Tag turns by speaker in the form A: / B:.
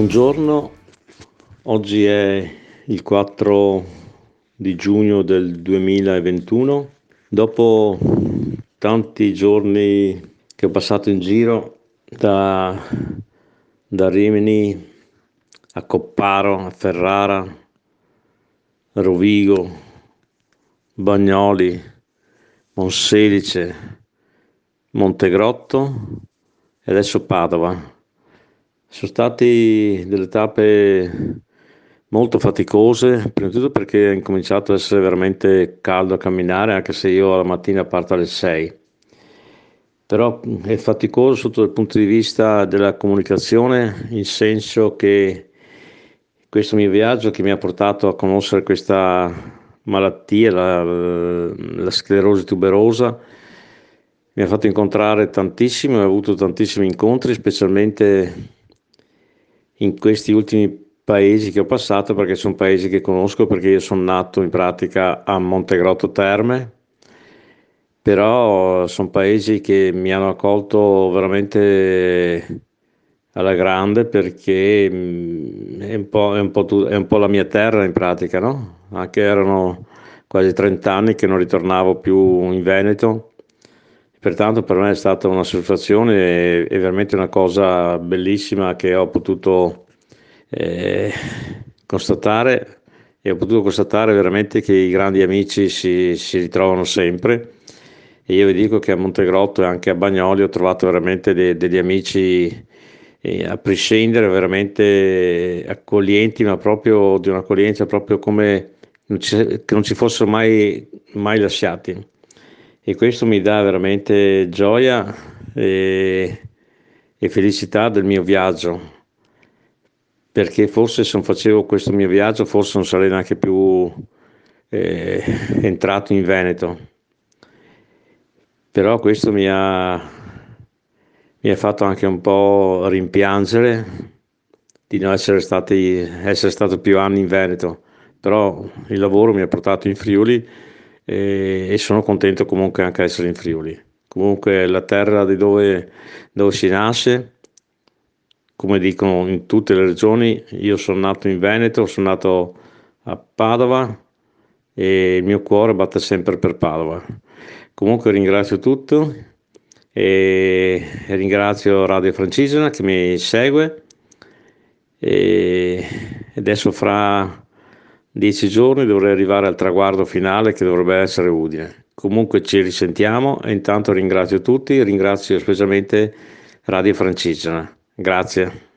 A: Buongiorno, oggi è il 4 di giugno del 2021. Dopo tanti giorni che ho passato in giro da, da Rimini a Copparo, a Ferrara, Rovigo, Bagnoli, Monselice, Montegrotto e adesso Padova sono state delle tappe molto faticose, prima di tutto perché ha incominciato ad essere veramente caldo a camminare, anche se io la mattina parto alle 6. Però è faticoso sotto il punto di vista della comunicazione, in senso che questo mio viaggio che mi ha portato a conoscere questa malattia, la, la sclerosi tuberosa, mi ha fatto incontrare tantissimo, ho avuto tantissimi incontri, specialmente in questi ultimi paesi che ho passato perché sono paesi che conosco perché io sono nato in pratica a Montegrotto Terme però sono paesi che mi hanno accolto veramente alla grande perché mm, è un po', è un po', è un po la mia terra in pratica no? anche erano quasi 30 anni che non ritornavo più in Veneto Pertanto per me è stata una soddisfazione e, veramente una cosa bellissima che ho potuto eh, constatare e ho potuto constatare veramente che i grandi amici si, si ritrovano sempre. E io vi dico che a Montegrotto e anche a Bagnoli ho trovato veramente de, degli amici eh, a prescindere veramente accoglienti ma proprio di un'accoglienza proprio come non ci, che non ci fossero mai, mai lasciati e questo mi dà veramente gioia e, e felicità del mio viaggio. Perché forse se non facevo questo mio viaggio forse non sarei neanche più eh, entrato in Veneto. Però questo mi ha, mi ha fatto anche un po' rimpiangere di non essere, stati, essere stato più anni in Veneto. Però il lavoro mi ha portato in Friuli e, e sono contento comunque anche di essere in Friuli. Comunque la terra di dove, dove si nasce, come dicono in tutte le regioni, io sono nato in Veneto, sono nato a Padova e il mio cuore batte sempre per Padova. Comunque ringrazio tutto e ringrazio Radio Francigena che mi segue e adesso fra dieci giorni dovrei arrivare al traguardo finale che dovrebbe essere Udine. Comunque ci risentiamo e intanto ringrazio tutti, ringrazio specialmente Radio Francigena. Grazie.